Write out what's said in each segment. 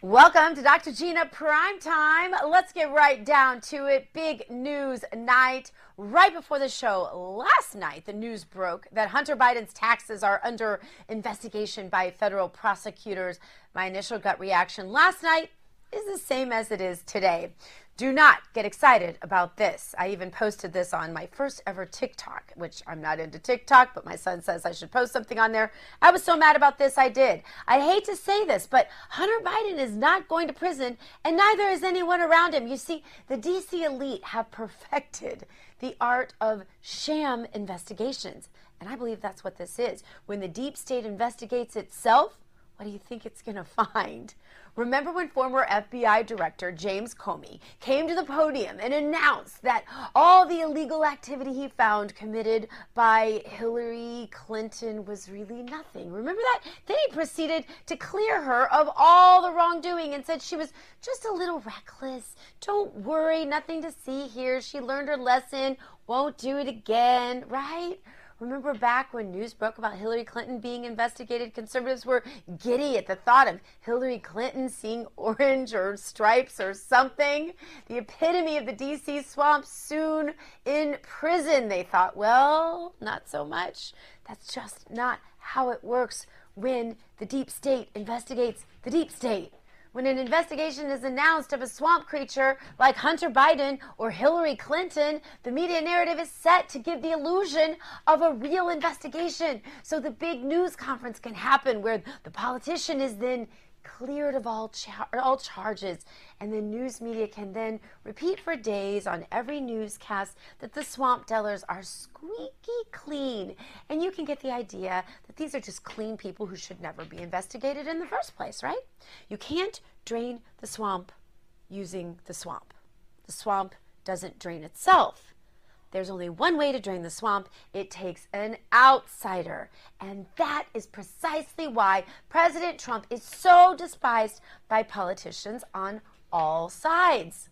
Welcome to Dr. Gina Prime Time. Let's get right down to it. Big news night. Right before the show last night, the news broke that Hunter Biden's taxes are under investigation by federal prosecutors. My initial gut reaction last night is the same as it is today. Do not get excited about this. I even posted this on my first ever TikTok, which I'm not into TikTok, but my son says I should post something on there. I was so mad about this, I did. I hate to say this, but Hunter Biden is not going to prison, and neither is anyone around him. You see, the DC elite have perfected the art of sham investigations. And I believe that's what this is. When the deep state investigates itself, what do you think it's going to find? Remember when former FBI Director James Comey came to the podium and announced that all the illegal activity he found committed by Hillary Clinton was really nothing? Remember that? Then he proceeded to clear her of all the wrongdoing and said she was just a little reckless. Don't worry, nothing to see here. She learned her lesson, won't do it again, right? Remember back when news broke about Hillary Clinton being investigated? Conservatives were giddy at the thought of Hillary Clinton seeing orange or stripes or something. The epitome of the DC swamp soon in prison. They thought, well, not so much. That's just not how it works when the deep state investigates the deep state when an investigation is announced of a swamp creature like Hunter Biden or Hillary Clinton, the media narrative is set to give the illusion of a real investigation. So the big news conference can happen where the politician is then cleared of all, char- all charges. And the news media can then repeat for days on every newscast that the swamp dwellers are squeaky clean. And you can get the idea that these are just clean people who should never be investigated in the first place, right? You can't drain the swamp using the swamp. The swamp doesn't drain itself. There's only one way to drain the swamp. It takes an outsider. And that is precisely why President Trump is so despised by politicians on all sides.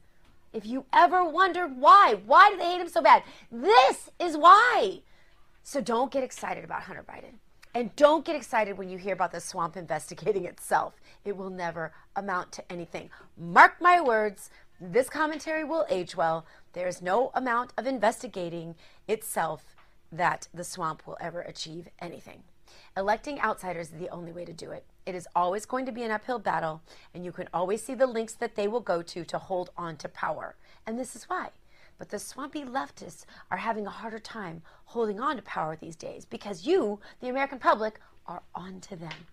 If you ever wondered why, why do they hate him so bad? This is why. So don't get excited about Hunter Biden. And don't get excited when you hear about the swamp investigating itself. It will never amount to anything. Mark my words, this commentary will age well. There is no amount of investigating itself that the swamp will ever achieve anything. Electing outsiders is the only way to do it. It is always going to be an uphill battle, and you can always see the links that they will go to to hold on to power. And this is why. But the swampy leftists are having a harder time holding on to power these days because you, the American public, are on to them.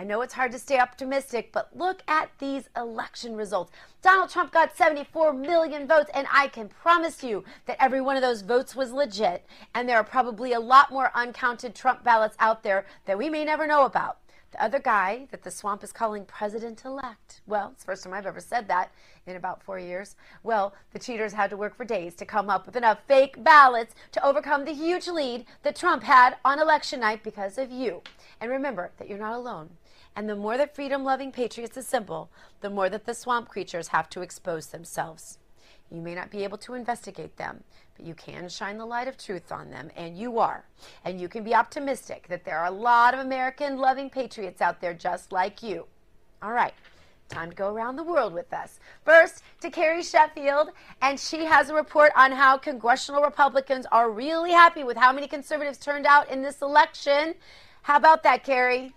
I know it's hard to stay optimistic, but look at these election results. Donald Trump got 74 million votes, and I can promise you that every one of those votes was legit. And there are probably a lot more uncounted Trump ballots out there that we may never know about. The other guy that the swamp is calling president elect. Well, it's the first time I've ever said that in about four years. Well, the cheaters had to work for days to come up with enough fake ballots to overcome the huge lead that Trump had on election night because of you. And remember that you're not alone. And the more that freedom loving patriots assemble, the more that the swamp creatures have to expose themselves. You may not be able to investigate them, but you can shine the light of truth on them, and you are. And you can be optimistic that there are a lot of American loving patriots out there just like you. All right. Time to go around the world with us. First, to Carrie Sheffield, and she has a report on how congressional Republicans are really happy with how many conservatives turned out in this election. How about that, Carrie?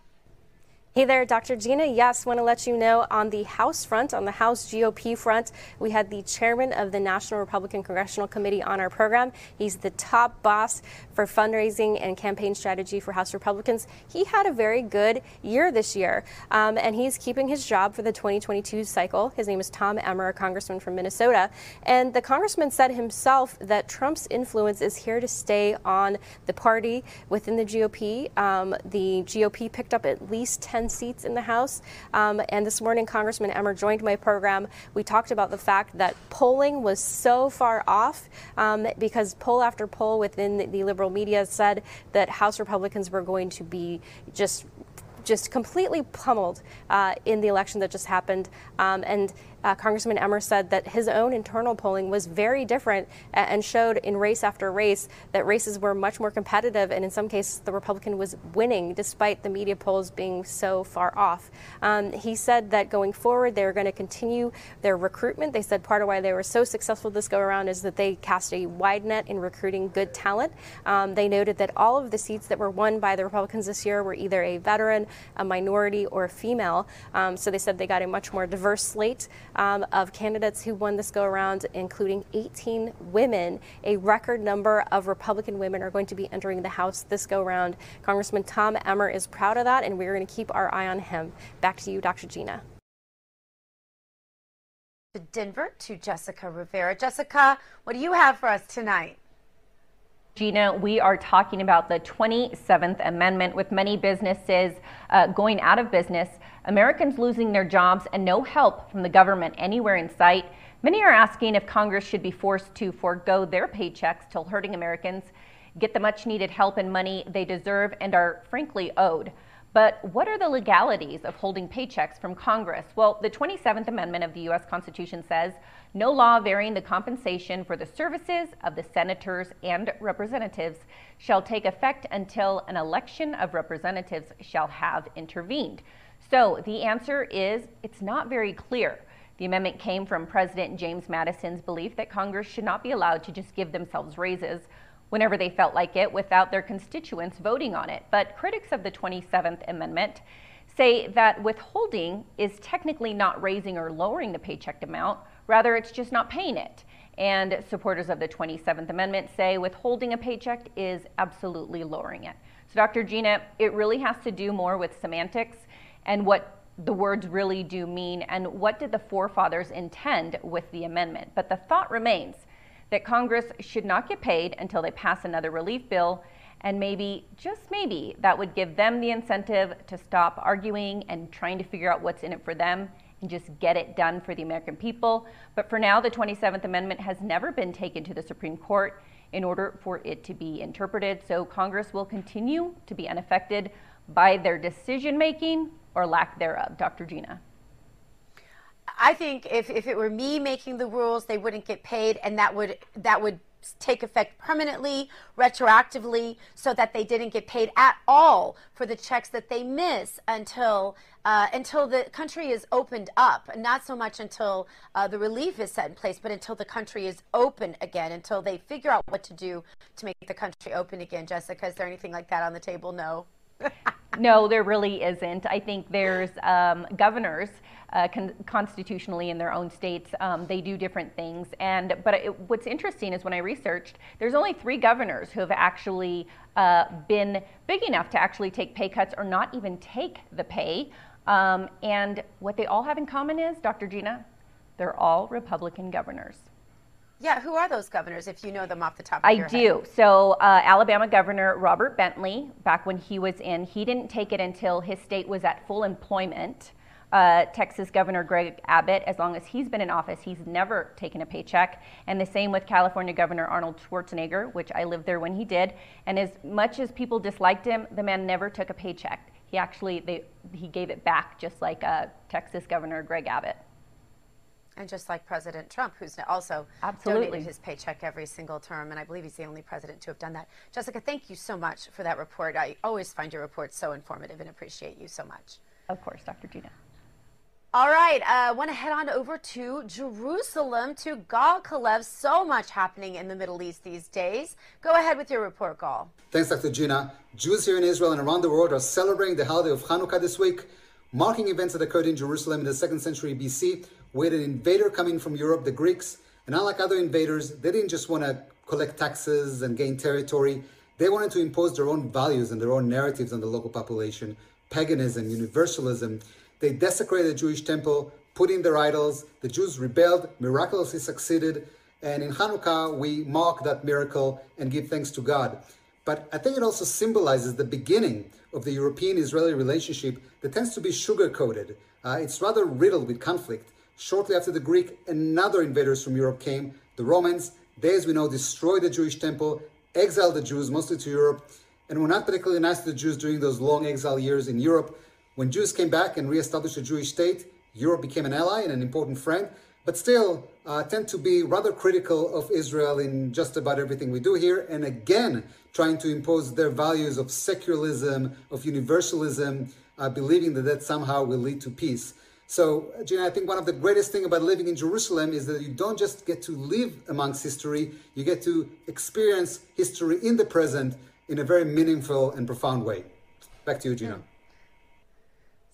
Hey there, Dr. Gina. Yes, want to let you know on the House front, on the House GOP front, we had the chairman of the National Republican Congressional Committee on our program. He's the top boss for fundraising and campaign strategy for House Republicans. He had a very good year this year, um, and he's keeping his job for the 2022 cycle. His name is Tom Emmer, a congressman from Minnesota. And the congressman said himself that Trump's influence is here to stay on the party within the GOP. Um, the GOP picked up at least 10 10 seats in the House. Um, and this morning, Congressman Emmer joined my program. We talked about the fact that polling was so far off um, because poll after poll within the liberal media said that House Republicans were going to be just just completely pummeled uh, in the election that just happened. Um, and uh, Congressman Emmer said that his own internal polling was very different and showed in race after race that races were much more competitive, and in some cases, the Republican was winning despite the media polls being so far off. Um, he said that going forward, they were going to continue their recruitment. They said part of why they were so successful this go around is that they cast a wide net in recruiting good talent. Um, they noted that all of the seats that were won by the Republicans this year were either a veteran, a minority, or a female. Um, so they said they got a much more diverse slate um, of candidates who won this go around, including 18 women. A record number of Republican women are going to be entering the House this go around. Congressman Tom Emmer is proud of that, and we're going to keep our eye on him. Back to you, Dr. Gina. To Denver to Jessica Rivera. Jessica, what do you have for us tonight? Gina, we are talking about the 27th Amendment with many businesses uh, going out of business, Americans losing their jobs, and no help from the government anywhere in sight. Many are asking if Congress should be forced to forego their paychecks till hurting Americans get the much needed help and money they deserve and are frankly owed. But what are the legalities of holding paychecks from Congress? Well, the 27th Amendment of the U.S. Constitution says no law varying the compensation for the services of the senators and representatives shall take effect until an election of representatives shall have intervened. So the answer is it's not very clear. The amendment came from President James Madison's belief that Congress should not be allowed to just give themselves raises whenever they felt like it without their constituents voting on it. But critics of the 27th Amendment say that withholding is technically not raising or lowering the paycheck amount, rather, it's just not paying it. And supporters of the 27th Amendment say withholding a paycheck is absolutely lowering it. So, Dr. Gina, it really has to do more with semantics and what the words really do mean and what did the forefathers intend with the amendment. But the thought remains that Congress should not get paid until they pass another relief bill. And maybe, just maybe, that would give them the incentive to stop arguing and trying to figure out what's in it for them and just get it done for the American people. But for now, the 27th Amendment has never been taken to the Supreme Court in order for it to be interpreted. So Congress will continue to be unaffected by their decision making or lack thereof. Dr. Gina. I think if, if it were me making the rules, they wouldn't get paid, and that would that would take effect permanently, retroactively, so that they didn't get paid at all for the checks that they miss until uh, until the country is opened up. Not so much until uh, the relief is set in place, but until the country is open again, until they figure out what to do to make the country open again. Jessica, is there anything like that on the table? No. no, there really isn't. I think there's um, governors uh, con- constitutionally in their own states. Um, they do different things. And but it, what's interesting is when I researched, there's only three governors who have actually uh, been big enough to actually take pay cuts or not even take the pay. Um, and what they all have in common is, Dr. Gina, they're all Republican governors. Yeah, who are those governors if you know them off the top of I your head? I do. So, uh, Alabama Governor Robert Bentley, back when he was in, he didn't take it until his state was at full employment. Uh, Texas Governor Greg Abbott, as long as he's been in office, he's never taken a paycheck. And the same with California Governor Arnold Schwarzenegger, which I lived there when he did. And as much as people disliked him, the man never took a paycheck. He actually they, he gave it back, just like uh, Texas Governor Greg Abbott. And just like President Trump, who's also Absolutely. donated his paycheck every single term, and I believe he's the only president to have done that. Jessica, thank you so much for that report. I always find your reports so informative and appreciate you so much. Of course, Dr. Gina. All right, I uh, want to head on over to Jerusalem to Gal Kalev. So much happening in the Middle East these days. Go ahead with your report, Gal. Thanks, Dr. Gina. Jews here in Israel and around the world are celebrating the holiday of Hanukkah this week. marking events that occurred in Jerusalem in the second century BC. with an invader coming from Europe, the Greeks, and unlike other invaders, they didn't just want to collect taxes and gain territory. They wanted to impose their own values and their own narratives on the local population paganism, universalism. They desecrated the Jewish temple, put in their idols. The Jews rebelled, miraculously succeeded. And in Hanukkah, we mark that miracle and give thanks to God. But I think it also symbolizes the beginning of the European Israeli relationship that tends to be sugar coated. Uh, it's rather riddled with conflict. Shortly after the Greek, another invaders from Europe came, the Romans. They, as we know, destroyed the Jewish temple, exiled the Jews mostly to Europe, and were not particularly nice to the Jews during those long exile years in Europe. When Jews came back and reestablished a Jewish state, Europe became an ally and an important friend, but still uh, tend to be rather critical of Israel in just about everything we do here, and again, trying to impose their values of secularism, of universalism, uh, believing that that somehow will lead to peace. So, Gina, I think one of the greatest things about living in Jerusalem is that you don't just get to live amongst history, you get to experience history in the present in a very meaningful and profound way. Back to you, Gina.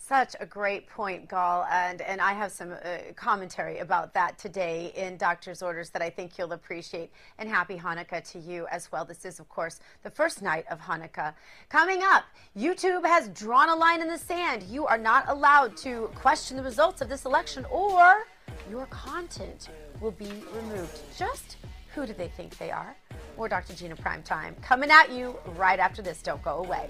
Such a great point, Gal, and and I have some uh, commentary about that today in Doctor's Orders that I think you'll appreciate. And happy Hanukkah to you as well. This is, of course, the first night of Hanukkah. Coming up, YouTube has drawn a line in the sand. You are not allowed to question the results of this election, or your content will be removed. Just who do they think they are? More Dr. Gina Prime Time coming at you right after this. Don't go away.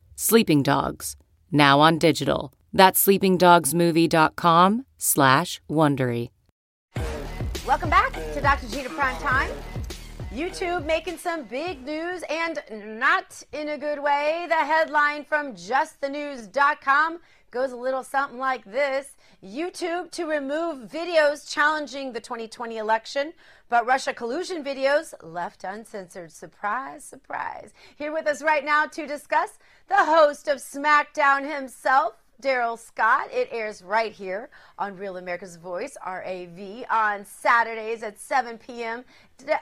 Sleeping Dogs, now on digital. That's sleepingdogsmovie.com slash Wondery. Welcome back to Dr. Gina Prime Time. YouTube making some big news and not in a good way. The headline from justthenews.com goes a little something like this YouTube to remove videos challenging the 2020 election, but Russia collusion videos left uncensored. Surprise, surprise. Here with us right now to discuss the host of SmackDown himself, Darrell Scott. It airs right here on Real America's Voice, RAV, on Saturdays at 7 p.m.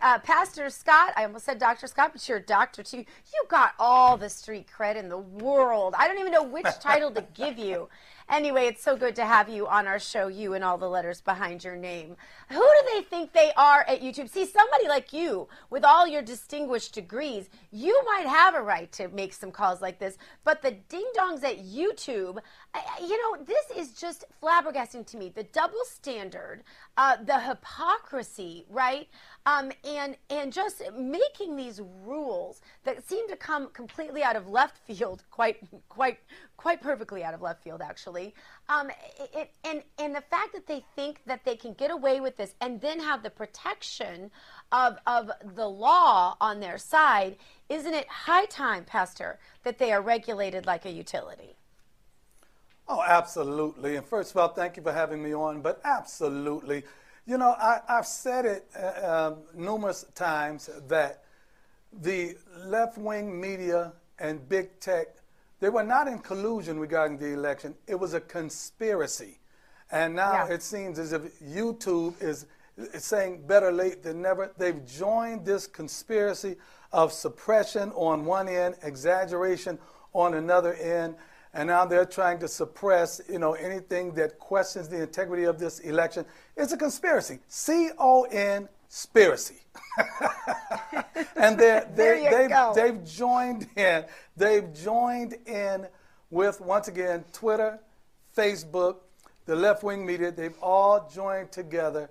Uh, Pastor Scott, I almost said Dr. Scott, but you're a doctor too. You got all the street cred in the world. I don't even know which title to give you. Anyway, it's so good to have you on our show, you and all the letters behind your name. Who do they think they are at YouTube? See, somebody like you, with all your distinguished degrees, you might have a right to make some calls like this, but the ding dongs at YouTube, you know, this is just flabbergasting to me. The double standard, uh, the hypocrisy, right? Um, and and just making these rules that seem to come completely out of left field, quite quite quite perfectly out of left field, actually. Um, it, and and the fact that they think that they can get away with this and then have the protection of of the law on their side, isn't it high time, Pastor, that they are regulated like a utility? Oh, absolutely. And first of all, thank you for having me on. But absolutely, you know, I, have said it uh, um, numerous times that the left wing media and big tech they were not in collusion regarding the election. It was a conspiracy. And now yeah. it seems as if YouTube is, is saying better late than never. They've joined this conspiracy of suppression on one end, exaggeration on another end, and now they're trying to suppress, you know, anything that questions the integrity of this election. It's a conspiracy. C O N conspiracy. and they're, they, they've, they've joined in. They've joined in with, once again, Twitter, Facebook, the left wing media. They've all joined together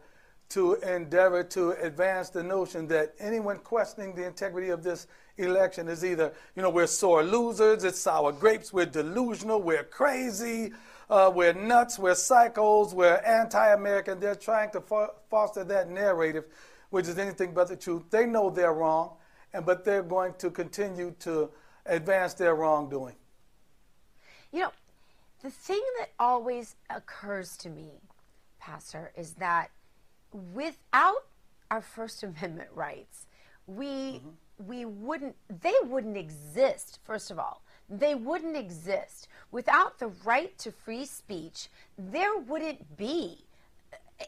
to endeavor to advance the notion that anyone questioning the integrity of this election is either, you know, we're sore losers, it's sour grapes, we're delusional, we're crazy, uh, we're nuts, we're psychos, we're anti American. They're trying to fo- foster that narrative which is anything but the truth. They know they're wrong, and but they're going to continue to advance their wrongdoing. You know, the thing that always occurs to me, Pastor, is that without our First Amendment rights, we mm-hmm. We wouldn't they wouldn't exist. First of all, they wouldn't exist without the right to free speech. There wouldn't be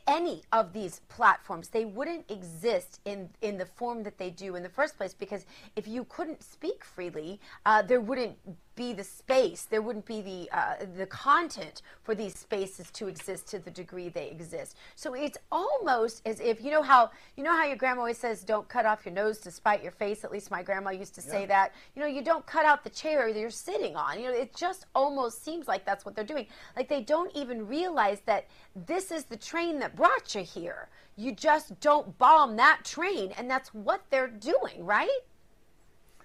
any of these platforms they wouldn't exist in in the form that they do in the first place because if you couldn't speak freely uh, there wouldn't be the space. There wouldn't be the uh, the content for these spaces to exist to the degree they exist. So it's almost as if you know how you know how your grandma always says don't cut off your nose to spite your face. At least my grandma used to say that. You know you don't cut out the chair that you're sitting on. You know it just almost seems like that's what they're doing. Like they don't even realize that this is the train that brought you here. You just don't bomb that train and that's what they're doing right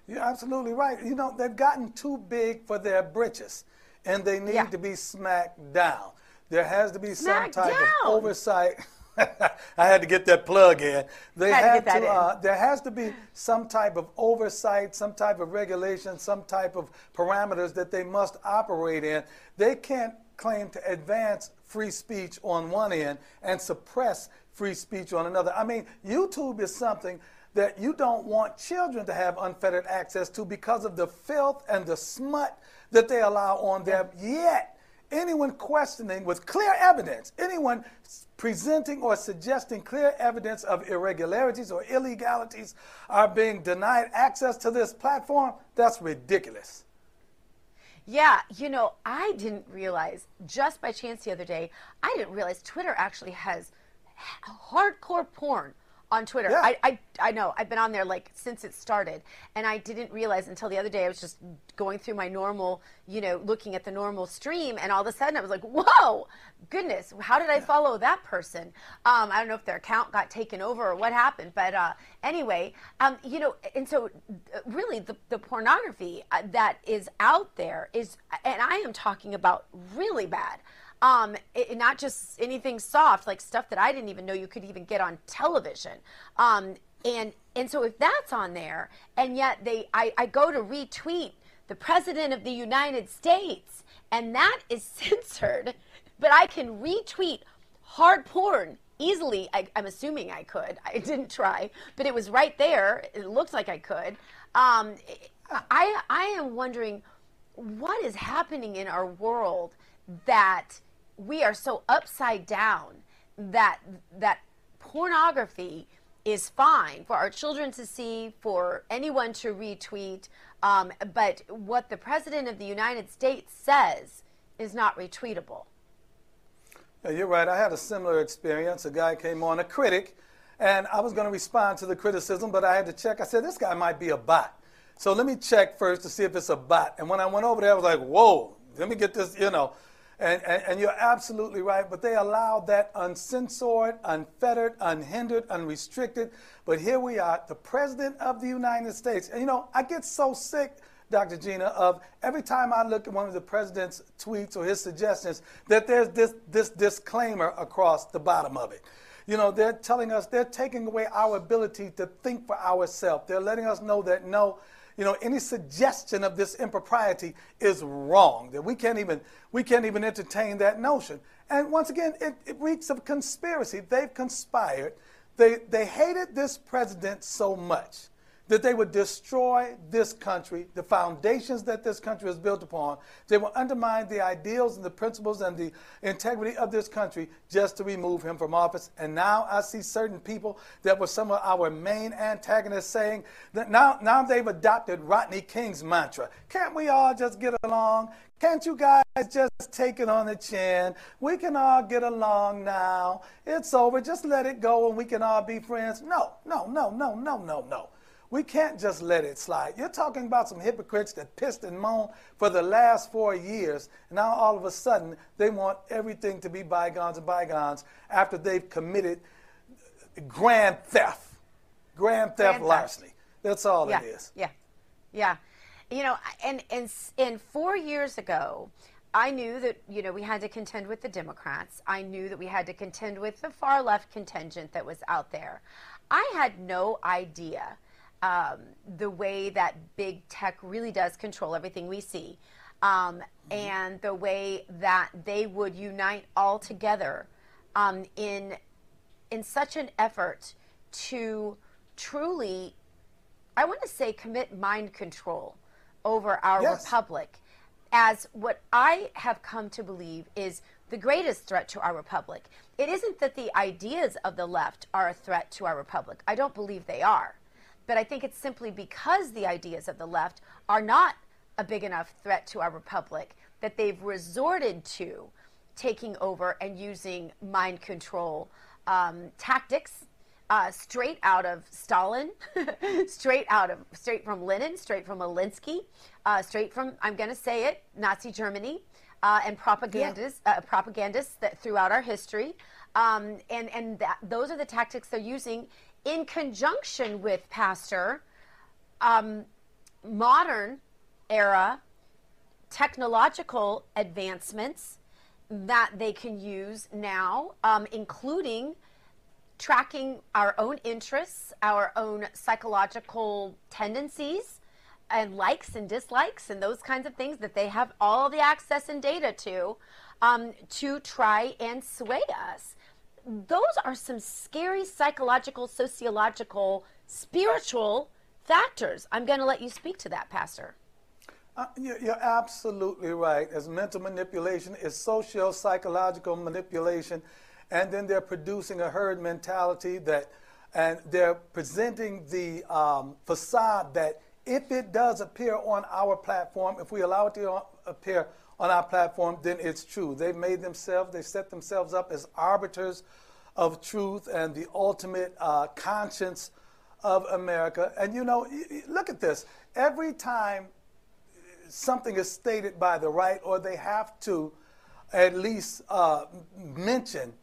you're absolutely right. You know, they've gotten too big for their britches, and they need yeah. to be smacked down. There has to be some type down. of oversight. I had to get that plug in. They had, to. to uh, there has to be some type of oversight, some type of regulation, some type of parameters that they must operate in. They can't claim to advance free speech on one end and suppress free speech on another. I mean, YouTube is something that you don't want children to have unfettered access to because of the filth and the smut that they allow on there. Yet, anyone questioning with clear evidence, anyone presenting or suggesting clear evidence of irregularities or illegalities are being denied access to this platform, that's ridiculous. Yeah, you know, I didn't realize just by chance the other day, I didn't realize Twitter actually has hardcore porn on Twitter. Yeah. I, I, I know. I've been on there like since it started. And I didn't realize until the other day I was just going through my normal, you know, looking at the normal stream. And all of a sudden I was like, whoa, goodness, how did I follow that person? Um, I don't know if their account got taken over or what happened. But uh, anyway, um, you know, and so uh, really the, the pornography uh, that is out there is, and I am talking about really bad um, it, not just anything soft, like stuff that I didn't even know you could even get on television. Um, and and so if that's on there, and yet they, I, I go to retweet the president of the United States, and that is censored, but I can retweet hard porn easily. I, am assuming I could. I didn't try, but it was right there. It looked like I could. Um, I I am wondering what is happening in our world that we are so upside down that that pornography is fine for our children to see, for anyone to retweet. Um, but what the President of the United States says is not retweetable. Yeah, you're right. I had a similar experience. A guy came on, a critic, and I was going to respond to the criticism, but I had to check. I said, this guy might be a bot. So let me check first to see if it's a bot. And when I went over there, I was like, whoa, let me get this, you know. And, and, and, you're absolutely right, but they allowed that uncensored, unfettered, unhindered, unrestricted. But here we are, the President of the United States. And you know, I get so sick, Dr. Gina, of every time I look at one of the President's tweets or his suggestions, that there's this, this disclaimer across the bottom of it. You know, they're telling us, they're taking away our ability to think for ourselves. They're letting us know that no, you know, any suggestion of this impropriety is wrong. That we can't even we can't even entertain that notion. And once again, it, it reeks of conspiracy. They've conspired. They they hated this president so much that they would destroy this country, the foundations that this country is built upon. They will undermine the ideals and the principles and the integrity of this country just to remove him from office. And now I see certain people that were some of our main antagonists saying that now, now they've adopted Rodney King's mantra. Can't we all just get along? Can't you guys just take it on the chin? We can all get along now. It's over. Just let it go and we can all be friends. No, no, no, no, no, no, no. We can't just let it slide. You're talking about some hypocrites that pissed and moaned for the last four years. And now all of a sudden, they want everything to be bygones and bygones after they've committed grand theft, grand theft grand larceny. Theft. That's all yeah. it is. Yeah. Yeah. You know, and, and, and four years ago, I knew that you know we had to contend with the Democrats. I knew that we had to contend with the far left contingent that was out there. I had no idea um, the way that big tech really does control everything we see. um, and the way that they would unite all together um, in in such an effort to truly, I want to say, commit mind control over our Yes. republic as what I have come to believe is the greatest threat to our republic. It isn't that the ideas of the left are a threat to our republic. I don't believe they are. But I think it's simply because the ideas of the left are not a big enough threat to our republic that they've resorted to taking over and using mind control um, tactics uh, straight out of Stalin, straight out of straight from Lenin, straight from Alinsky, uh, straight from I'm going to say it Nazi Germany, uh, and propagandists uh, propagandists that throughout our history, um, and and that, those are the tactics they're using in conjunction with Pastor um, modern era technological advancements that they can use now, um, including tracking our own interests, our own psychological tendencies, and likes and dislikes, and those kinds of things that they have all the access and data to, um, to try and sway us. Those are some scary psychological, sociological, spiritual factors. I'm going to let you speak to that, Pastor. Uh, you're, absolutely right. As mental manipulation is social psychological manipulation, and then they're producing a herd mentality that, and they're presenting the um, facade that if it does appear on our platform, if we allow it to appear on our platform, then it's true. They've made themselves, they set themselves up as arbiters of truth and the ultimate uh, conscience of America. And you know, look at this. Every time something is stated by the right, or they have to at least uh, mention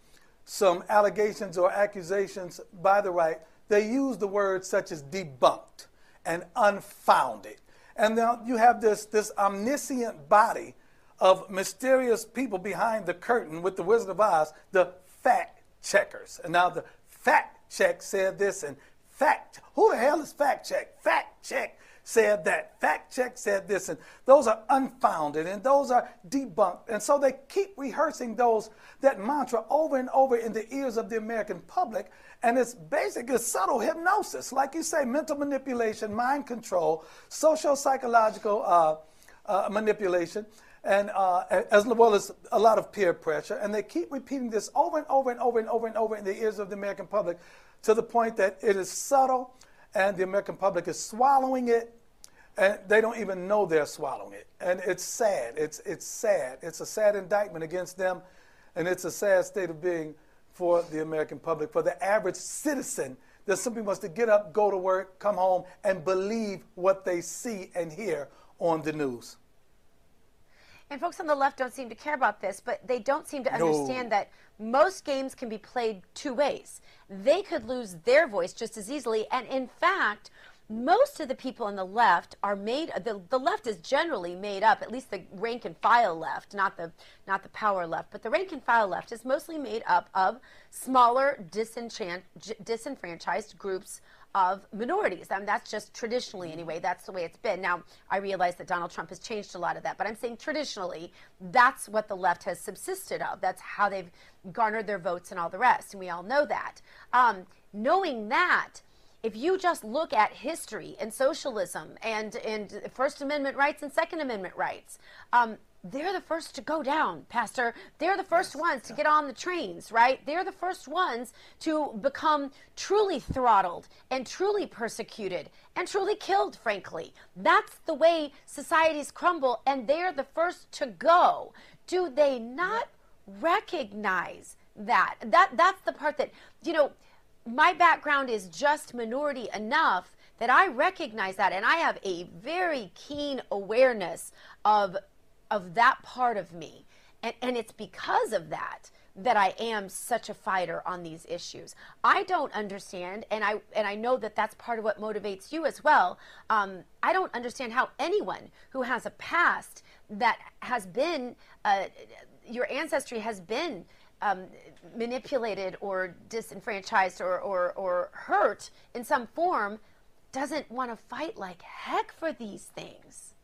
some allegations or accusations by the right, they use the words such as debunked and unfounded. And now you have this, this omniscient body of mysterious people behind the curtain with the Wizard of Oz, the fact checkers. And now the fact check said this, and fact, who the hell is fact check? Fact check said that. Fact check said this, and those are unfounded and those are debunked. And so they keep rehearsing those that mantra over and over in the ears of the American public. And it's basically subtle hypnosis, like you say, mental manipulation, mind control, social psychological uh, uh, manipulation. And uh, as well as a lot of peer pressure, and they keep repeating this over and over and over and over and over in the ears of the American public, to the point that it is subtle, and the American public is swallowing it, and they don't even know they're swallowing it. And it's sad. It's, it's sad. It's a sad indictment against them, and it's a sad state of being for the American public, for the average citizen that simply wants to get up, go to work, come home, and believe what they see and hear on the news. And folks on the left don't seem to care about this, but they don't seem to No. understand that most games can be played two ways. They could lose their voice just as easily. And in fact, most of the people on the left are made the, the left is generally made up at least the rank and file left not the not the power left but the rank and file left is mostly made up of smaller disenchant, disenfranchised groups of minorities. I mean, that's just traditionally, anyway, that's the way it's been. Now, I realize that Donald Trump has changed a lot of that, but I'm saying traditionally, that's what the left has subsisted of. That's how they've garnered their votes and all the rest, and we all know that. Um, knowing that, if you just look at history and socialism and, and First Amendment rights and Second Amendment rights, um, they're the first to go down, Pastor. They're the first ones to get on the trains, right? They're the first ones to become truly throttled and truly persecuted and truly killed, frankly. That's the way societies crumble, and they're the first to go. Do they not recognize that? That that's the part that, you know, my background is just minority enough that I recognize that and I have a very keen awareness of of that part of me. And, and it's because of that that I am such a fighter on these issues. I don't understand, and I and I know that that's part of what motivates you as well. Um, I don't understand how anyone who has a past that has been uh, your ancestry has been um, manipulated or disenfranchised or, or, or hurt in some form doesn't want to fight like heck for these things.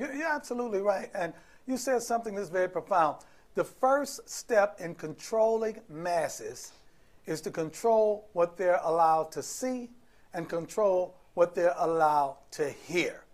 You're, you're absolutely right. And you said something that's very profound. The first step in controlling masses is to control what they're allowed to see and control what they're allowed to hear.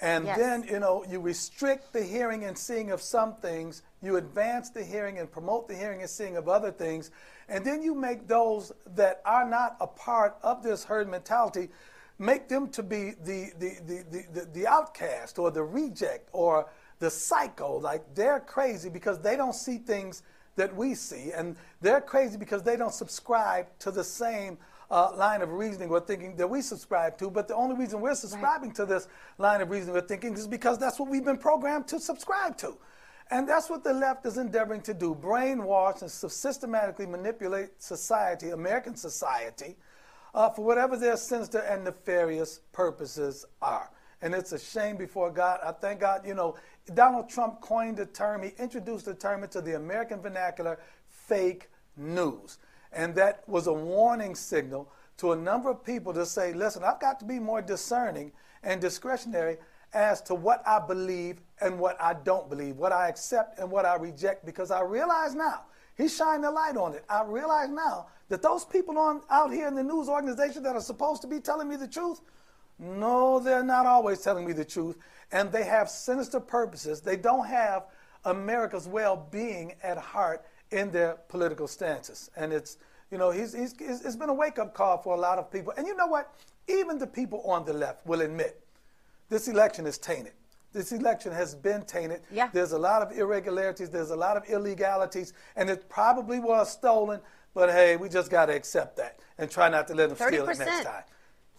And yes. then, you know, you restrict the hearing and seeing of some things, you advance the hearing and promote the hearing and seeing of other things, and then you make those that are not a part of this herd mentality, make them to be the, the, the, the, the, outcast or the reject or the psycho. Like they're crazy because they don't see things that we see, and they're crazy because they don't subscribe to the same uh, line of reasoning or thinking that we subscribe to. But the only reason we're subscribing right. to this line of reasoning or thinking is because that's what we've been programmed to subscribe to. And that's what the left is endeavoring to do brainwash and systematically manipulate society, American society, uh, for whatever their sinister and nefarious purposes are. And it's a shame before God. I thank God, you know, Donald Trump coined the term, he introduced the term into the American vernacular fake news. And that was a warning signal to a number of people to say, listen, I've got to be more discerning and discretionary as to what I believe and what I don't believe, what I accept and what I reject, because I realize now, he's shining the light on it. I realize now that those people on out here in the news organization that are supposed to be telling me the truth, no, they're not always telling me the truth. And they have sinister purposes. They don't have America's well being at heart in their political stances. And it's, you know, he's, he's, it's been a wake up call for a lot of people. And you know what? Even the people on the left will admit this election is tainted. This election has been tainted. Yeah. There's a lot of irregularities, there's a lot of illegalities, and it probably was stolen, but hey, we just got to accept that and try not to let them 30%. steal it next time.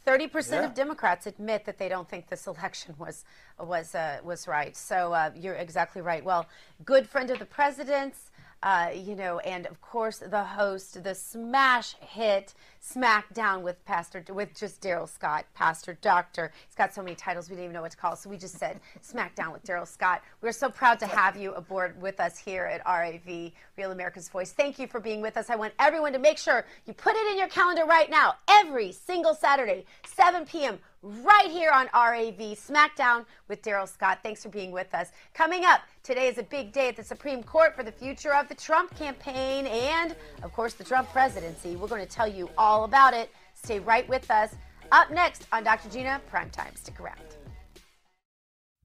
30% yeah. of Democrats admit that they don't think this election was was uh, was right. So uh, you're exactly right. Well, good friend of the president's, uh, you know, and of course the host, the smash hit SmackDown with Pastor, with just Darrell Scott, Pastor Doctor. He's got so many titles we didn't even know what to call, so we just said SmackDown with Darrell Scott. We're so proud to have you aboard with us here at RAV, Real America's Voice. Thank you for being with us. I want everyone to make sure you put it in your calendar right now, every single Saturday, 7 p.m right here on RAV SmackDown with Darrell Scott. Thanks for being with us. Coming up, today is a big day at the Supreme Court for the future of the Trump campaign and, of course, the Trump presidency. We're going to tell you all about it. Stay right with us. Up next on Dr. Gina Primetime. Stick around.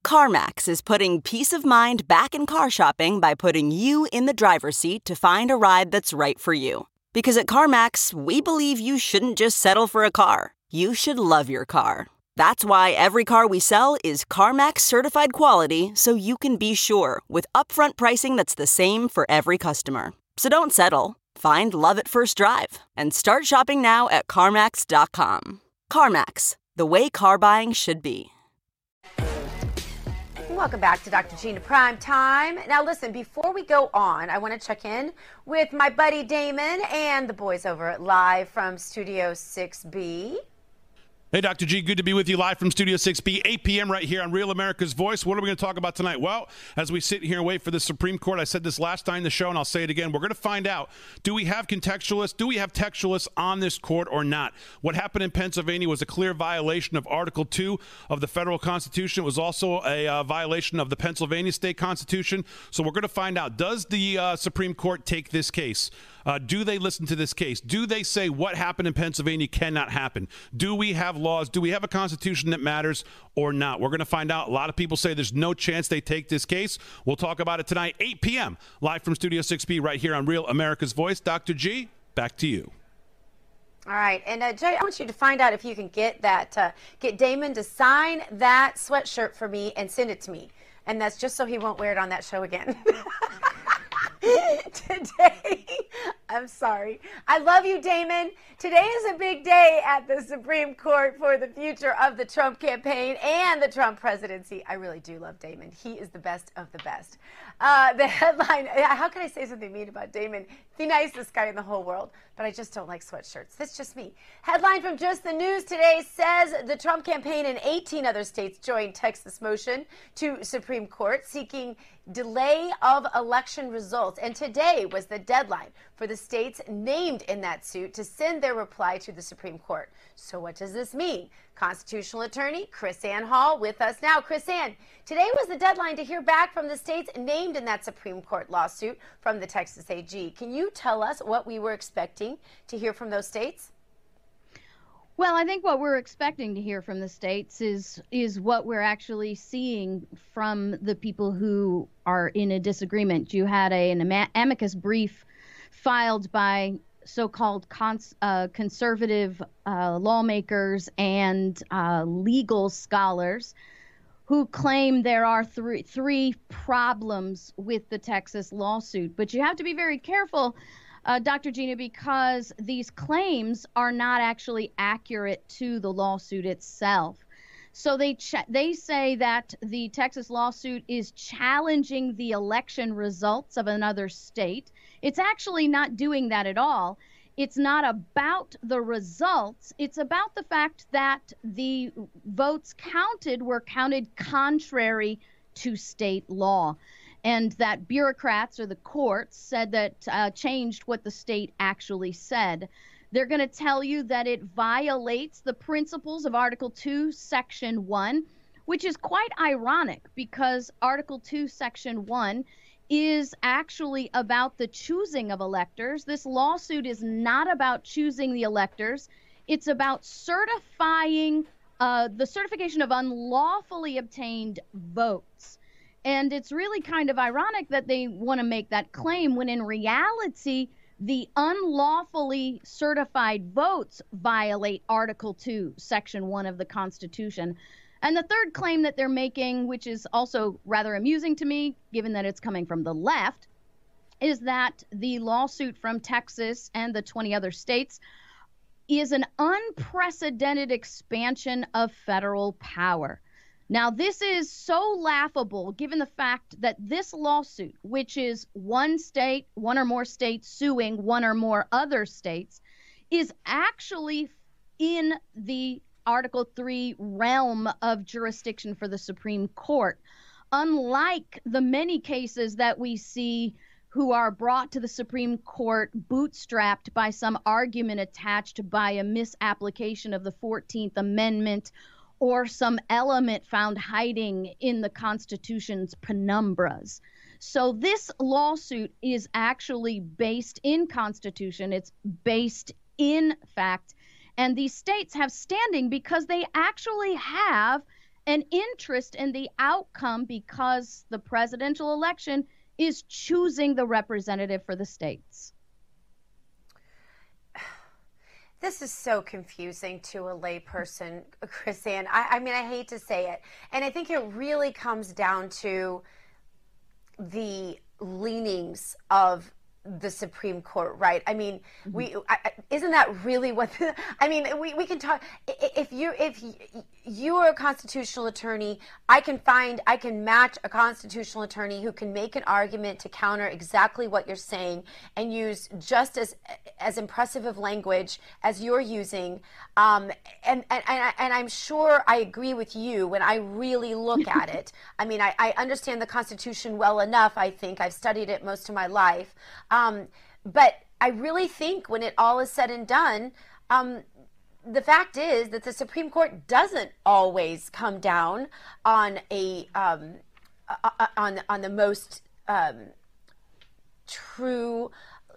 CarMax is putting peace of mind back in car shopping by putting you in the driver's seat to find a ride that's right for you. Because at CarMax, we believe you shouldn't just settle for a car you should love your car. That's why every car we sell is CarMax certified quality so you can be sure with upfront pricing that's the same for every customer. So don't settle. Find love at first drive and start shopping now at CarMax.com. CarMax, the way car buying should be. Welcome back to Dr. Gina Prime Time. Now, listen, before we go on, I want to check in with my buddy Damon and the boys over at Live from Studio 6B. Hey, Dr. G, good to be with you live from Studio 6B, 8 p.m. right here on Real America's Voice. What are we going to talk about tonight? Well, as we sit here and wait for the Supreme Court, I said this last time in the show, and I'll say it again. We're going to find out do we have contextualists? Do we have textualists on this court or not? What happened in Pennsylvania was a clear violation of Article 2 of the federal Constitution. It was also a uh, violation of the Pennsylvania state Constitution. So we're going to find out does the uh, Supreme Court take this case? Uh, do they listen to this case? Do they say what happened in Pennsylvania cannot happen? Do we have laws? Do we have a constitution that matters or not? We're going to find out. A lot of people say there's no chance they take this case. We'll talk about it tonight, 8 p.m., live from Studio 6B, right here on Real America's Voice. Dr. G, back to you. All right, and uh, Jay, I want you to find out if you can get that, uh, get Damon to sign that sweatshirt for me and send it to me, and that's just so he won't wear it on that show again. Today, I'm sorry. I love you, Damon. Today is a big day at the Supreme Court for the future of the Trump campaign and the Trump presidency. I really do love Damon. He is the best of the best. Uh, the headline How can I say something mean about Damon? The nicest guy in the whole world, but I just don't like sweatshirts. That's just me. Headline from Just the News today says the Trump campaign and 18 other states joined Texas motion to Supreme Court seeking delay of election results. And today was the deadline for the states named in that suit to send their reply to the Supreme Court. So, what does this mean? Constitutional attorney KrisAnne Hall with us now. KrisAnne, today was the deadline to hear back from the states named in that Supreme Court lawsuit from the Texas AG. Can you tell us what we were expecting to hear from those states? Well, I think what we're expecting to hear from the states is is what we're actually seeing from the people who are in a disagreement. You had a, an amicus brief filed by so-called cons- uh, conservative uh, lawmakers and uh, legal scholars who claim there are three three problems with the Texas lawsuit. But you have to be very careful uh, Dr. Gina, because these claims are not actually accurate to the lawsuit itself. So they ch- they say that the Texas lawsuit is challenging the election results of another state. It's actually not doing that at all. It's not about the results. It's about the fact that the votes counted were counted contrary to state law and that bureaucrats or the courts said that uh, changed what the state actually said. They're going to tell you that it violates the principles of Article 2, Section 1, which is quite ironic because Article 2, Section 1 is actually about the choosing of electors. This lawsuit is not about choosing the electors, it's about certifying uh, the certification of unlawfully obtained votes. And it's really kind of ironic that they want to make that claim when in reality, the unlawfully certified votes violate Article 2, Section 1 of the Constitution. And the third claim that they're making, which is also rather amusing to me, given that it's coming from the left, is that the lawsuit from Texas and the 20 other states is an unprecedented expansion of federal power. Now, this is so laughable given the fact that this lawsuit, which is one state, one or more states suing one or more other states, is actually in the Article 3 realm of jurisdiction for the Supreme Court. Unlike the many cases that we see who are brought to the Supreme Court bootstrapped by some argument attached by a misapplication of the 14th Amendment or some element found hiding in the Constitution's penumbras. So this lawsuit is actually based in Constitution. It's based in fact. And these states have standing because they actually have an interest in the outcome because the presidential election is choosing the representative for the states. This is so confusing to a layperson, KrisAnne. I, I mean, I hate to say it. And I think it really comes down to the leanings of the Supreme Court, right? I mean, mm-hmm. we I, isn't that really what? The, I mean, we, we can talk. If you if you are a constitutional attorney, I can find I can match a constitutional attorney who can make an argument to counter exactly what you're saying and use just as as impressive of language as you're using. Um, and and and, I, am sure I agree with you when I really look at it. I mean, I, I understand the Constitution well enough. I think I've studied it most of my life. Um, but I really think when it all is said and done, um, the fact is that the Supreme Court doesn't always come down on a um, on on the most um, true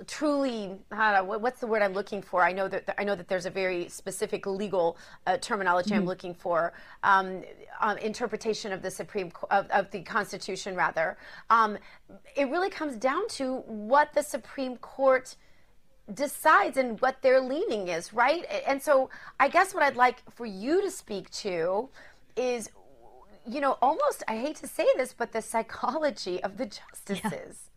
truly what's the word i'm looking for? I know that i know that there's a very specific legal uh, terminology mm-hmm. i'm looking for um, um, interpretation of the supreme of, of the constitution rather. Um, it really comes down to what the supreme court decides and what their leaning is right? And so i guess what i'd like for you to speak to is you know almost i hate to say this but the psychology of the justices. yeah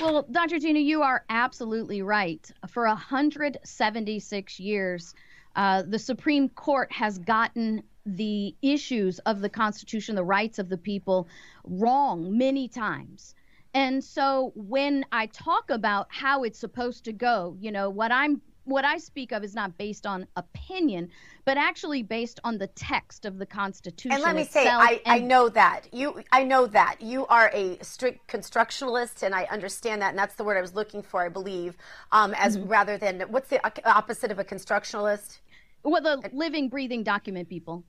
well, Dr. Gina, you are absolutely right. For 176 years, uh, the Supreme Court has gotten the issues of the Constitution, the rights of the people, wrong many times. And so when I talk about how it's supposed to go, you know, what I'm what I speak of is not based on opinion, but actually based on the text of the Constitution. And let me say, I, I know that you, I know that you are a strict constructionalist, and I understand that, and that's the word I was looking for, I believe, um, as Mm-hmm. rather than what's the opposite of a constructionalist? well, the living, breathing document people.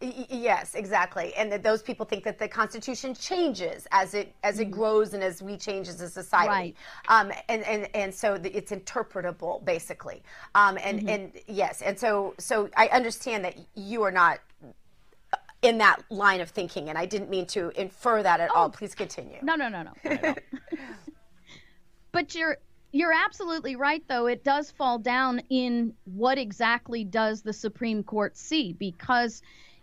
Yes, exactly, and that those people think that the Constitution changes as it as it grows and as we change as a society, Mm-hmm. Right. um, and and and so the, it's interpretable basically, um, and Mm-hmm. and yes, and so so I understand that you are not in that line of thinking, and I didn't mean to infer that at all. Please continue. No, no, no, no. not at all. but you're you're absolutely right though. It does fall down in what exactly does the Supreme Court see because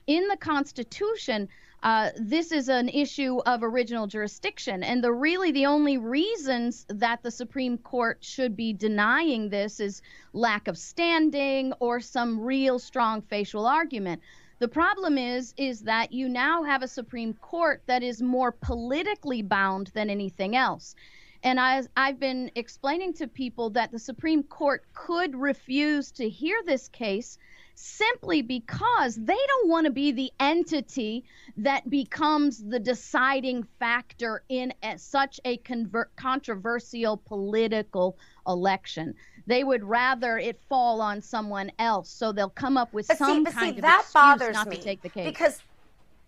in the Constitution uh, this is an issue of original jurisdiction, and the really the only reasons that the Supreme Court should be denying this is lack of standing or some real strong facial argument. The problem is is that you now have a Supreme Court that is more politically bound than anything else. And I, I've been explaining to people that the Supreme Court could refuse to hear this case simply because they don't want to be the entity that becomes the deciding factor in a, such a conver- controversial political election. They would rather it fall on someone else, so they'll come up with But see, some but see, kind of that excuse bothers not me to take the case. because,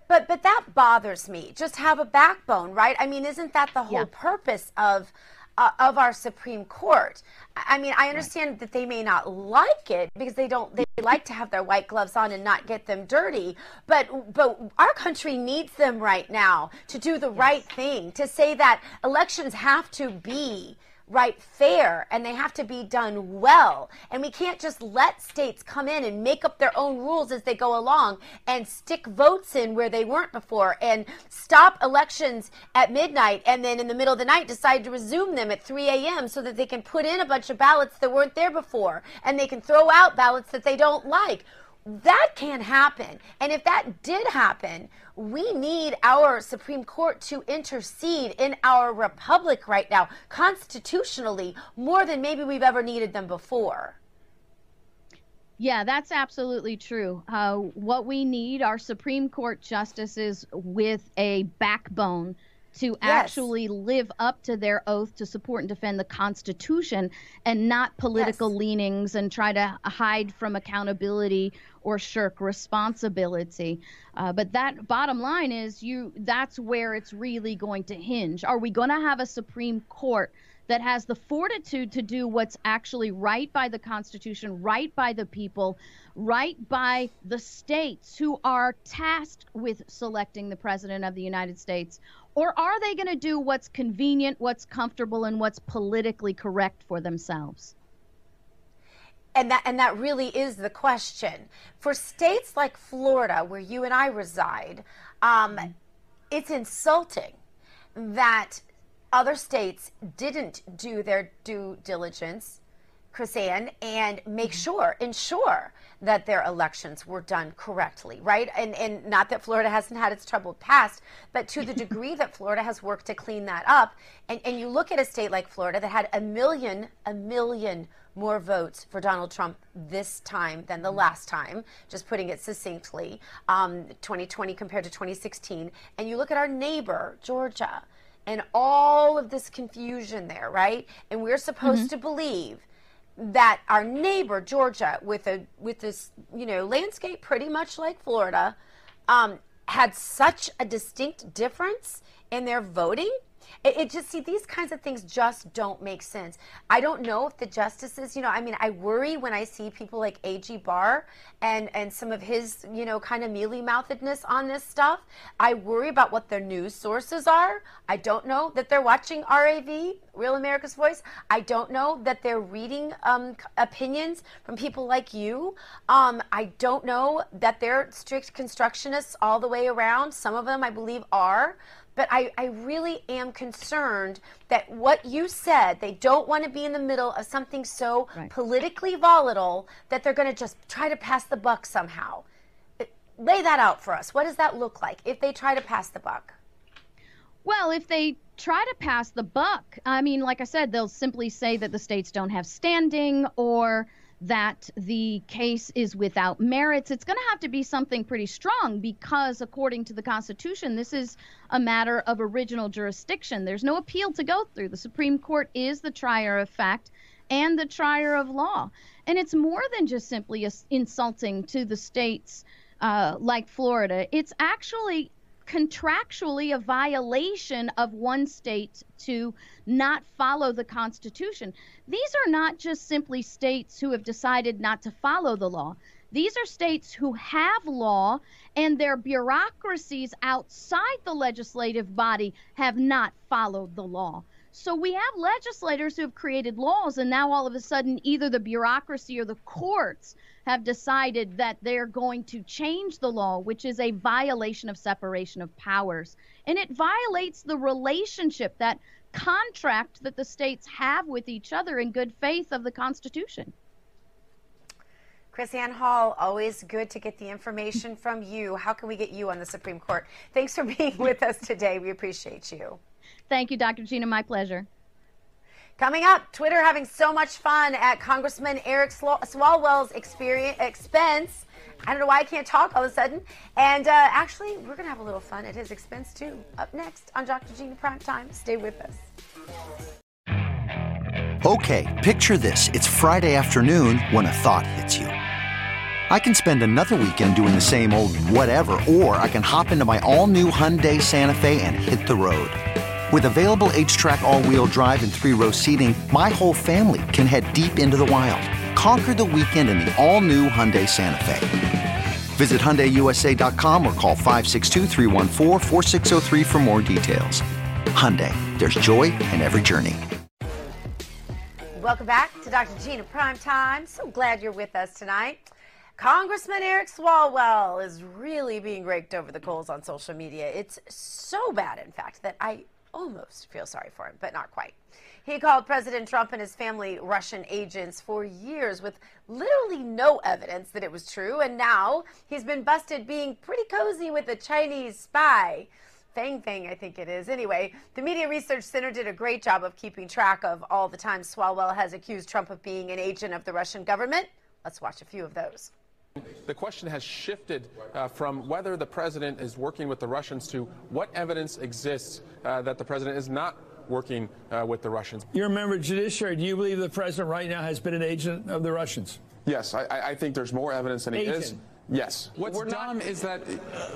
but but that bothers me. Just have a backbone, right? I mean, isn't that the whole Yeah. purpose of uh, of our Supreme Court? I I mean, I understand that they may not like it because they don't. They like to have their white gloves on and not get them dirty. But but our country needs them right now to do the right thing. To say that elections have to be right fair and they have to be done well. And we can't just let states come in and make up their own rules as they go along and stick votes in where they weren't before and stop elections at midnight and then in the middle of the night decide to resume them at 3 a.m so that they can put in a bunch of ballots that weren't there before and they can throw out ballots that they don't like that can't happen. And if that did happen, we need our Supreme Court to intercede in our republic right now, constitutionally, more than maybe we've ever needed them before. Yeah, that's absolutely true. Uh, what we need are Supreme Court justices with a backbone to actually live up to their oath to support and defend the Constitution and not political leanings and try to hide from accountability or shirk responsibility. Uh, but that bottom line is you that's where it's really going to hinge. Are we going to have a Supreme Court that has the fortitude to do what's actually right by the Constitution, right by the people, right by the states who are tasked with selecting the President of the United States? Or are they going to do what's convenient, what's comfortable, and what's politically correct for themselves? And that and that really is the question. For states like Florida, where you and I reside, um, it's insulting that other states didn't do their due diligence, KrisAnne, and make mm-hmm. sure, ensure that their elections were done correctly, right? And and not that Florida hasn't had its troubled past, but to the degree that Florida has worked to clean that up, and, and you look at a state like Florida that had a million, a million more votes for Donald Trump this time than the mm-hmm. last time, just putting it succinctly, um, 2020 compared to 2016. And you look at our neighbor, Georgia, and all of this confusion there, right? And we're supposed mm-hmm. to believe that our neighbor Georgia, with a with this you know landscape pretty much like Florida, um, had such a distinct difference in their voting. It, it just see these kinds of things just don't make sense. I don't know if the justices, you know, I mean, I worry when I see people like A.G. Barr and and some of his, you know, kind of mealy mouthedness on this stuff. I worry about what their news sources are. I don't know that they're watching RAV, Real America's Voice. I don't know that they're reading um, opinions from people like you. Um, I don't know that they're strict constructionists all the way around. Some of them, I believe, are. But I, I really am concerned that what you said, they don't want to be in the middle of something so Right. politically volatile that they're going to just try to pass the buck somehow. Lay that out for us. What does that look like if they try to pass the buck? Well, if they try to pass the buck, I mean, like I said, they'll simply say that the states don't have standing or that the case is without merits. It's going to have to be something pretty strong because, according to the Constitution, this is a matter of original jurisdiction. There's no appeal to go through. The Supreme Court is the trier of fact and the trier of law. And it's more than just simply insulting to the states uh, like Florida. It's actually contractually a violation of one state to not follow the Constitution. These are not just simply states who have decided not to follow the law. These are states who have law and their bureaucracies outside the legislative body have not followed the law. So we have legislators who have created laws, and now all of a sudden, either the bureaucracy or the courts have decided that they're going to change the law, which is a violation of separation of powers. And it violates the relationship, that contract that the states have with each other in good faith of the Constitution. KrisAnne Hall, always good to get the information from you. How can we get you on the Supreme Court? Thanks for being with us today. We appreciate you. Thank you, Dr. Gina. My pleasure. Coming up, Twitter having so much fun at Congressman Eric Swalwell's experience, expense. I don't know why I can't talk all of a sudden. And uh, actually, we're going to have a little fun at his expense too. Up next on Dr. Gina Prime Time. Stay with us. Okay, picture this. It's Friday afternoon when a thought hits you. I can spend another weekend doing the same old whatever, or I can hop into my all new Hyundai Santa Fe and hit the road. With available HTRAC all-wheel drive and three-row seating, my whole family can head deep into the wild. Conquer the weekend in the all-new Hyundai Santa Fe. Visit HyundaiUSA.com or call 562 for more details. Hyundai, there's joy in every journey. Welcome back to Dr. Gina Prime Time. So glad you're with us tonight. Congressman Eric Swalwell is really being raked over the coals on social media. It's so bad, in fact, that I almost feel sorry for him, but not quite. He called President Trump and his family Russian agents for years with literally no evidence that it was true. And now he's been busted being pretty cozy with a Chinese spy. Fang Fang, I think it is. Anyway, the Media Research Center did a great job of keeping track of all the times Swalwell has accused Trump of being an agent of the Russian government. Let's watch a few of those. The question has shifted uh, from whether the president is working with the Russians to what evidence exists uh, that the president is not working uh, with the Russians. You're a member of judiciary. Do you believe the president right now has been an agent of the Russians? Yes, I, I think there's more evidence than agent. he is. Yes. What's We're dumb not, is that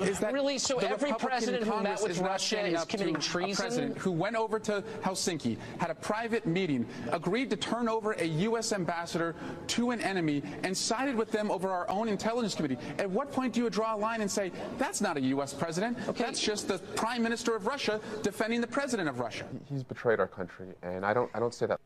is that really so every president who met with Russia is committing treason. A president who went over to Helsinki, had a private meeting, agreed to turn over a U.S. ambassador to an enemy, and sided with them over our own intelligence committee. At what point do you draw a line and say that's not a U.S. president? Okay. That's just the prime minister of Russia defending the president of Russia. He's betrayed our country, and I don't I don't say that.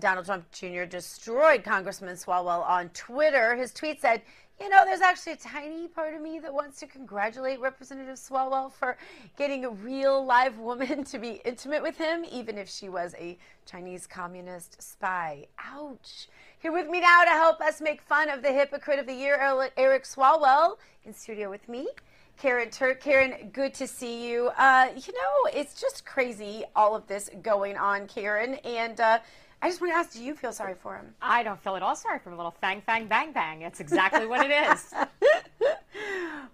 Donald Trump Jr. destroyed Congressman Swalwell on Twitter. His tweet said, you know, there's actually a tiny part of me that wants to congratulate Representative Swalwell for getting a real live woman to be intimate with him, even if she was a Chinese communist spy. Ouch. Here with me now to help us make fun of the hypocrite of the year, Eric Swalwell, in studio with me. Karen Turk. Karen, good to see you. Uh, you know, it's just crazy, all of this going on, Karen. And, uh, I just want to ask, do you feel sorry for him? I don't feel at all sorry for him. A little fang, fang, bang, bang. It's exactly what it is.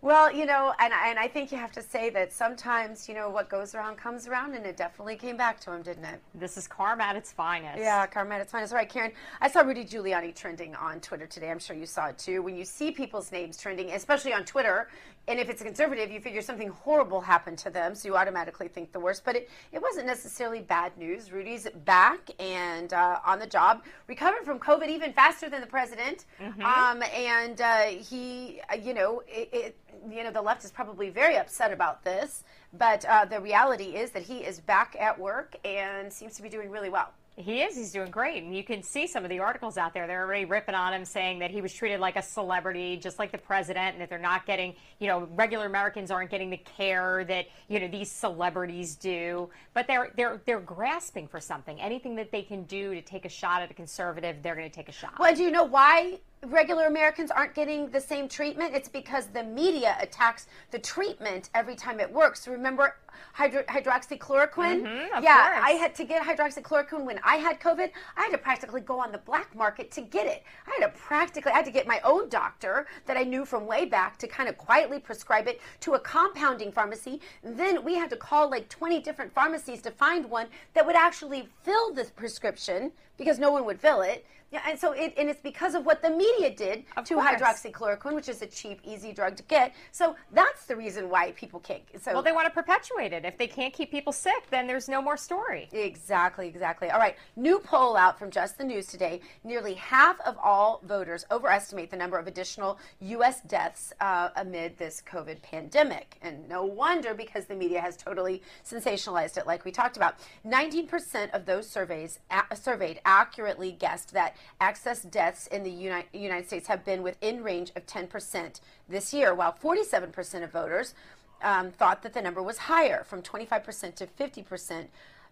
well, you know, and, and I think you have to say that sometimes, you know, what goes around comes around, and it definitely came back to him, didn't it? This is karma at its finest. Yeah, karma at its finest. All right, Karen, I saw Rudy Giuliani trending on Twitter today. I'm sure you saw it too. When you see people's names trending, especially on Twitter, and if it's a conservative, you figure something horrible happened to them, so you automatically think the worst. But it, it wasn't necessarily bad news. Rudy's back and uh, on the job, recovered from COVID even faster than the president. Mm-hmm. Um, and uh, he, uh, you know, it, it, you know, the left is probably very upset about this. But uh, the reality is that he is back at work and seems to be doing really well. He is. He's doing great. And you can see some of the articles out there. They're already ripping on him, saying that he was treated like a celebrity, just like the president, and that they're not getting, you know, regular Americans aren't getting the care that, you know, these celebrities do. But they're they're they're grasping for something. Anything that they can do to take a shot at a conservative, they're going to take a shot. Well, do you know why regular Americans aren't getting the same treatment, it's because the media attacks the treatment every time it works. Remember hydro- hydroxychloroquine? Mhm, yeah, course. I had to get hydroxychloroquine when I had COVID. I had to practically go on the black market to get it. I had to practically, I had to get my own doctor that I knew from way back to kind of quietly prescribe it to a compounding pharmacy. Then we had to call like 20 different pharmacies to find one that would actually fill this prescription because no one would fill it. Yeah, and so it, and it's because of what the media did to course. hydroxychloroquine, which is a cheap, easy drug to get. So that's the reason why people can't. So well, they want to perpetuate it. If they can't keep people sick, then there's no more story. Exactly, exactly. All right, new poll out from Just the News today. Nearly half of all voters overestimate the number of additional U.S. deaths uh, amid this COVID pandemic. And no wonder because the media has totally sensationalized it, like we talked about. 19% of those surveys a- surveyed accurately guessed that excess deaths in the Uni- United States have been within range of 10% this year, while 47% of voters um, thought that the number was higher, from 25% to 50%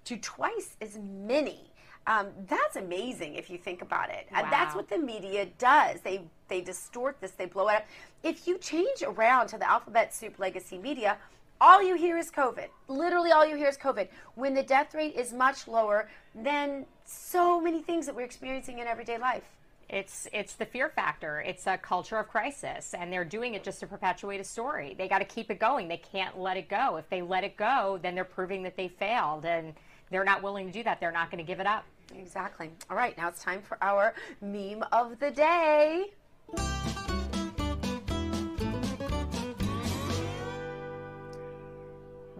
to twice as many. Um, that's amazing if you think about it. And that's what the media does. They they distort this. They blow it up. If you change around to the alphabet soup legacy media, all you hear is COVID. Literally, all you hear is COVID. When the death rate is much lower than so many things that we're experiencing in everyday life. It's it's the fear factor. It's a culture of crisis, and they're doing it just to perpetuate a story. They got to keep it going. They can't let it go. If they let it go, then they're proving that they failed, and they're not willing to do that. They're not going to give it up. Exactly. All right, now it's time for our meme of the day.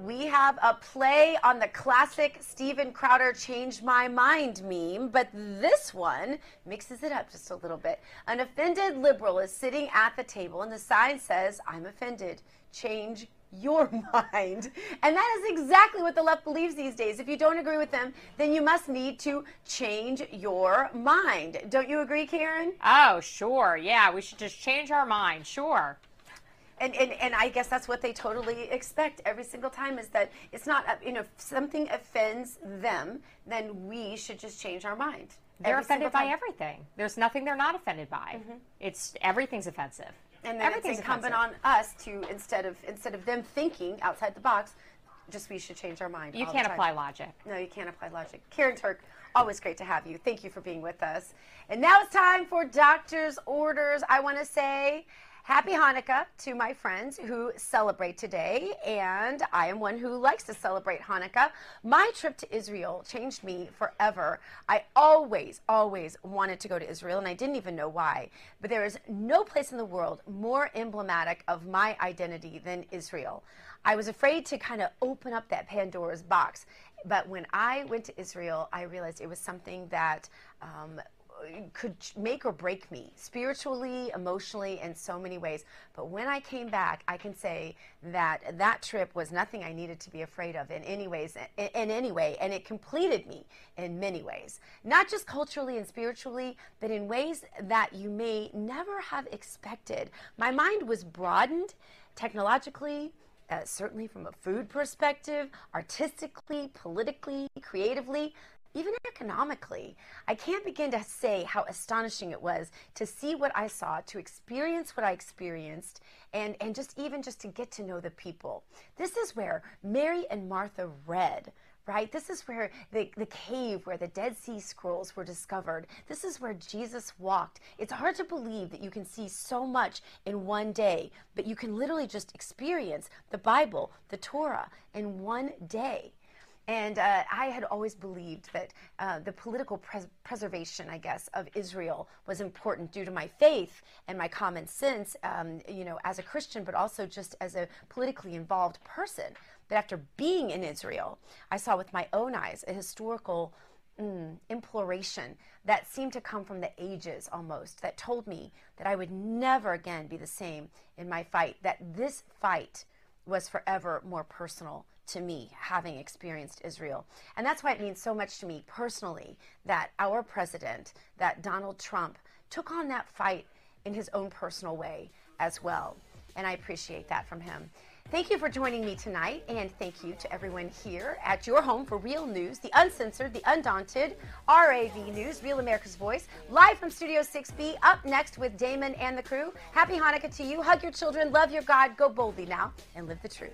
We have a play on the classic Steven Crowder Change My Mind meme, but this one mixes it up just a little bit. An offended liberal is sitting at the table, and the sign says, I'm offended. Change your mind. And that is exactly what the left believes these days. If you don't agree with them, then you must need to change your mind. Don't you agree, Karen? Oh, sure. Yeah, we should just change our mind. Sure. And, and, and I guess that's what they totally expect every single time is that it's not, uh, you know, if something offends them, then we should just change our mind. They're Every offended by everything. There's nothing they're not offended by. It's everything's offensive. And then everything's it's incumbent offensive. on us to instead of instead of them thinking outside the box, just we should change our mind. You can't apply logic. No, you can't apply logic. Karen Turk, always great to have you. Thank you for being with us. And now it's time for doctor's orders. I want to say happy Hanukkah to my friends who celebrate today, and I am one who likes to celebrate Hanukkah. My trip to Israel changed me forever. I always, always wanted to go to Israel, and I didn't even know why. But there is no place in the world more emblematic of my identity than Israel. I was afraid to kind of open up that Pandora's box. But when I went to Israel, I realized it was something that um, could make or break me spiritually, emotionally, in so many ways. But when I came back, I can say that that trip was nothing I needed to be afraid of in any ways, in, any way, and it completed me in many ways, not just culturally and spiritually, but in ways that you may never have expected. My mind was broadened technologically, uh, certainly from a food perspective, artistically, politically, creatively, even economically. I can't begin to say how astonishing it was to see what I saw, to experience what I experienced, and, and just even just to get to know the people. This is where Mary and Martha read right? This is where the, the cave where the Dead Sea Scrolls were discovered. This is where Jesus walked. It's hard to believe that you can see so much in one day, but you can literally just experience the Bible, the Torah, in one day. And uh, I had always believed that uh, the political pres- preservation, I guess, of Israel was important due to my faith and my common sense, um, you know, as a Christian, but also just as a politically involved person. But after being in Israel, I saw with my own eyes a historical mm, imploration that seemed to come from the ages almost, that told me that I would never again be the same in my fight, that this fight was forever more personal to me, having experienced Israel. And that's why it means so much to me personally that our president, that Donald Trump, took on that fight in his own personal way as well. And I appreciate that from him. Thank you for joining me tonight, and thank you to everyone here at your home for Real News, the uncensored, the undaunted, RAV News, Real America's Voice, live from Studio 6B. Up next with Damon and the crew. Happy Hanukkah to you. Hug your children, love your God, go boldly now, and live the truth.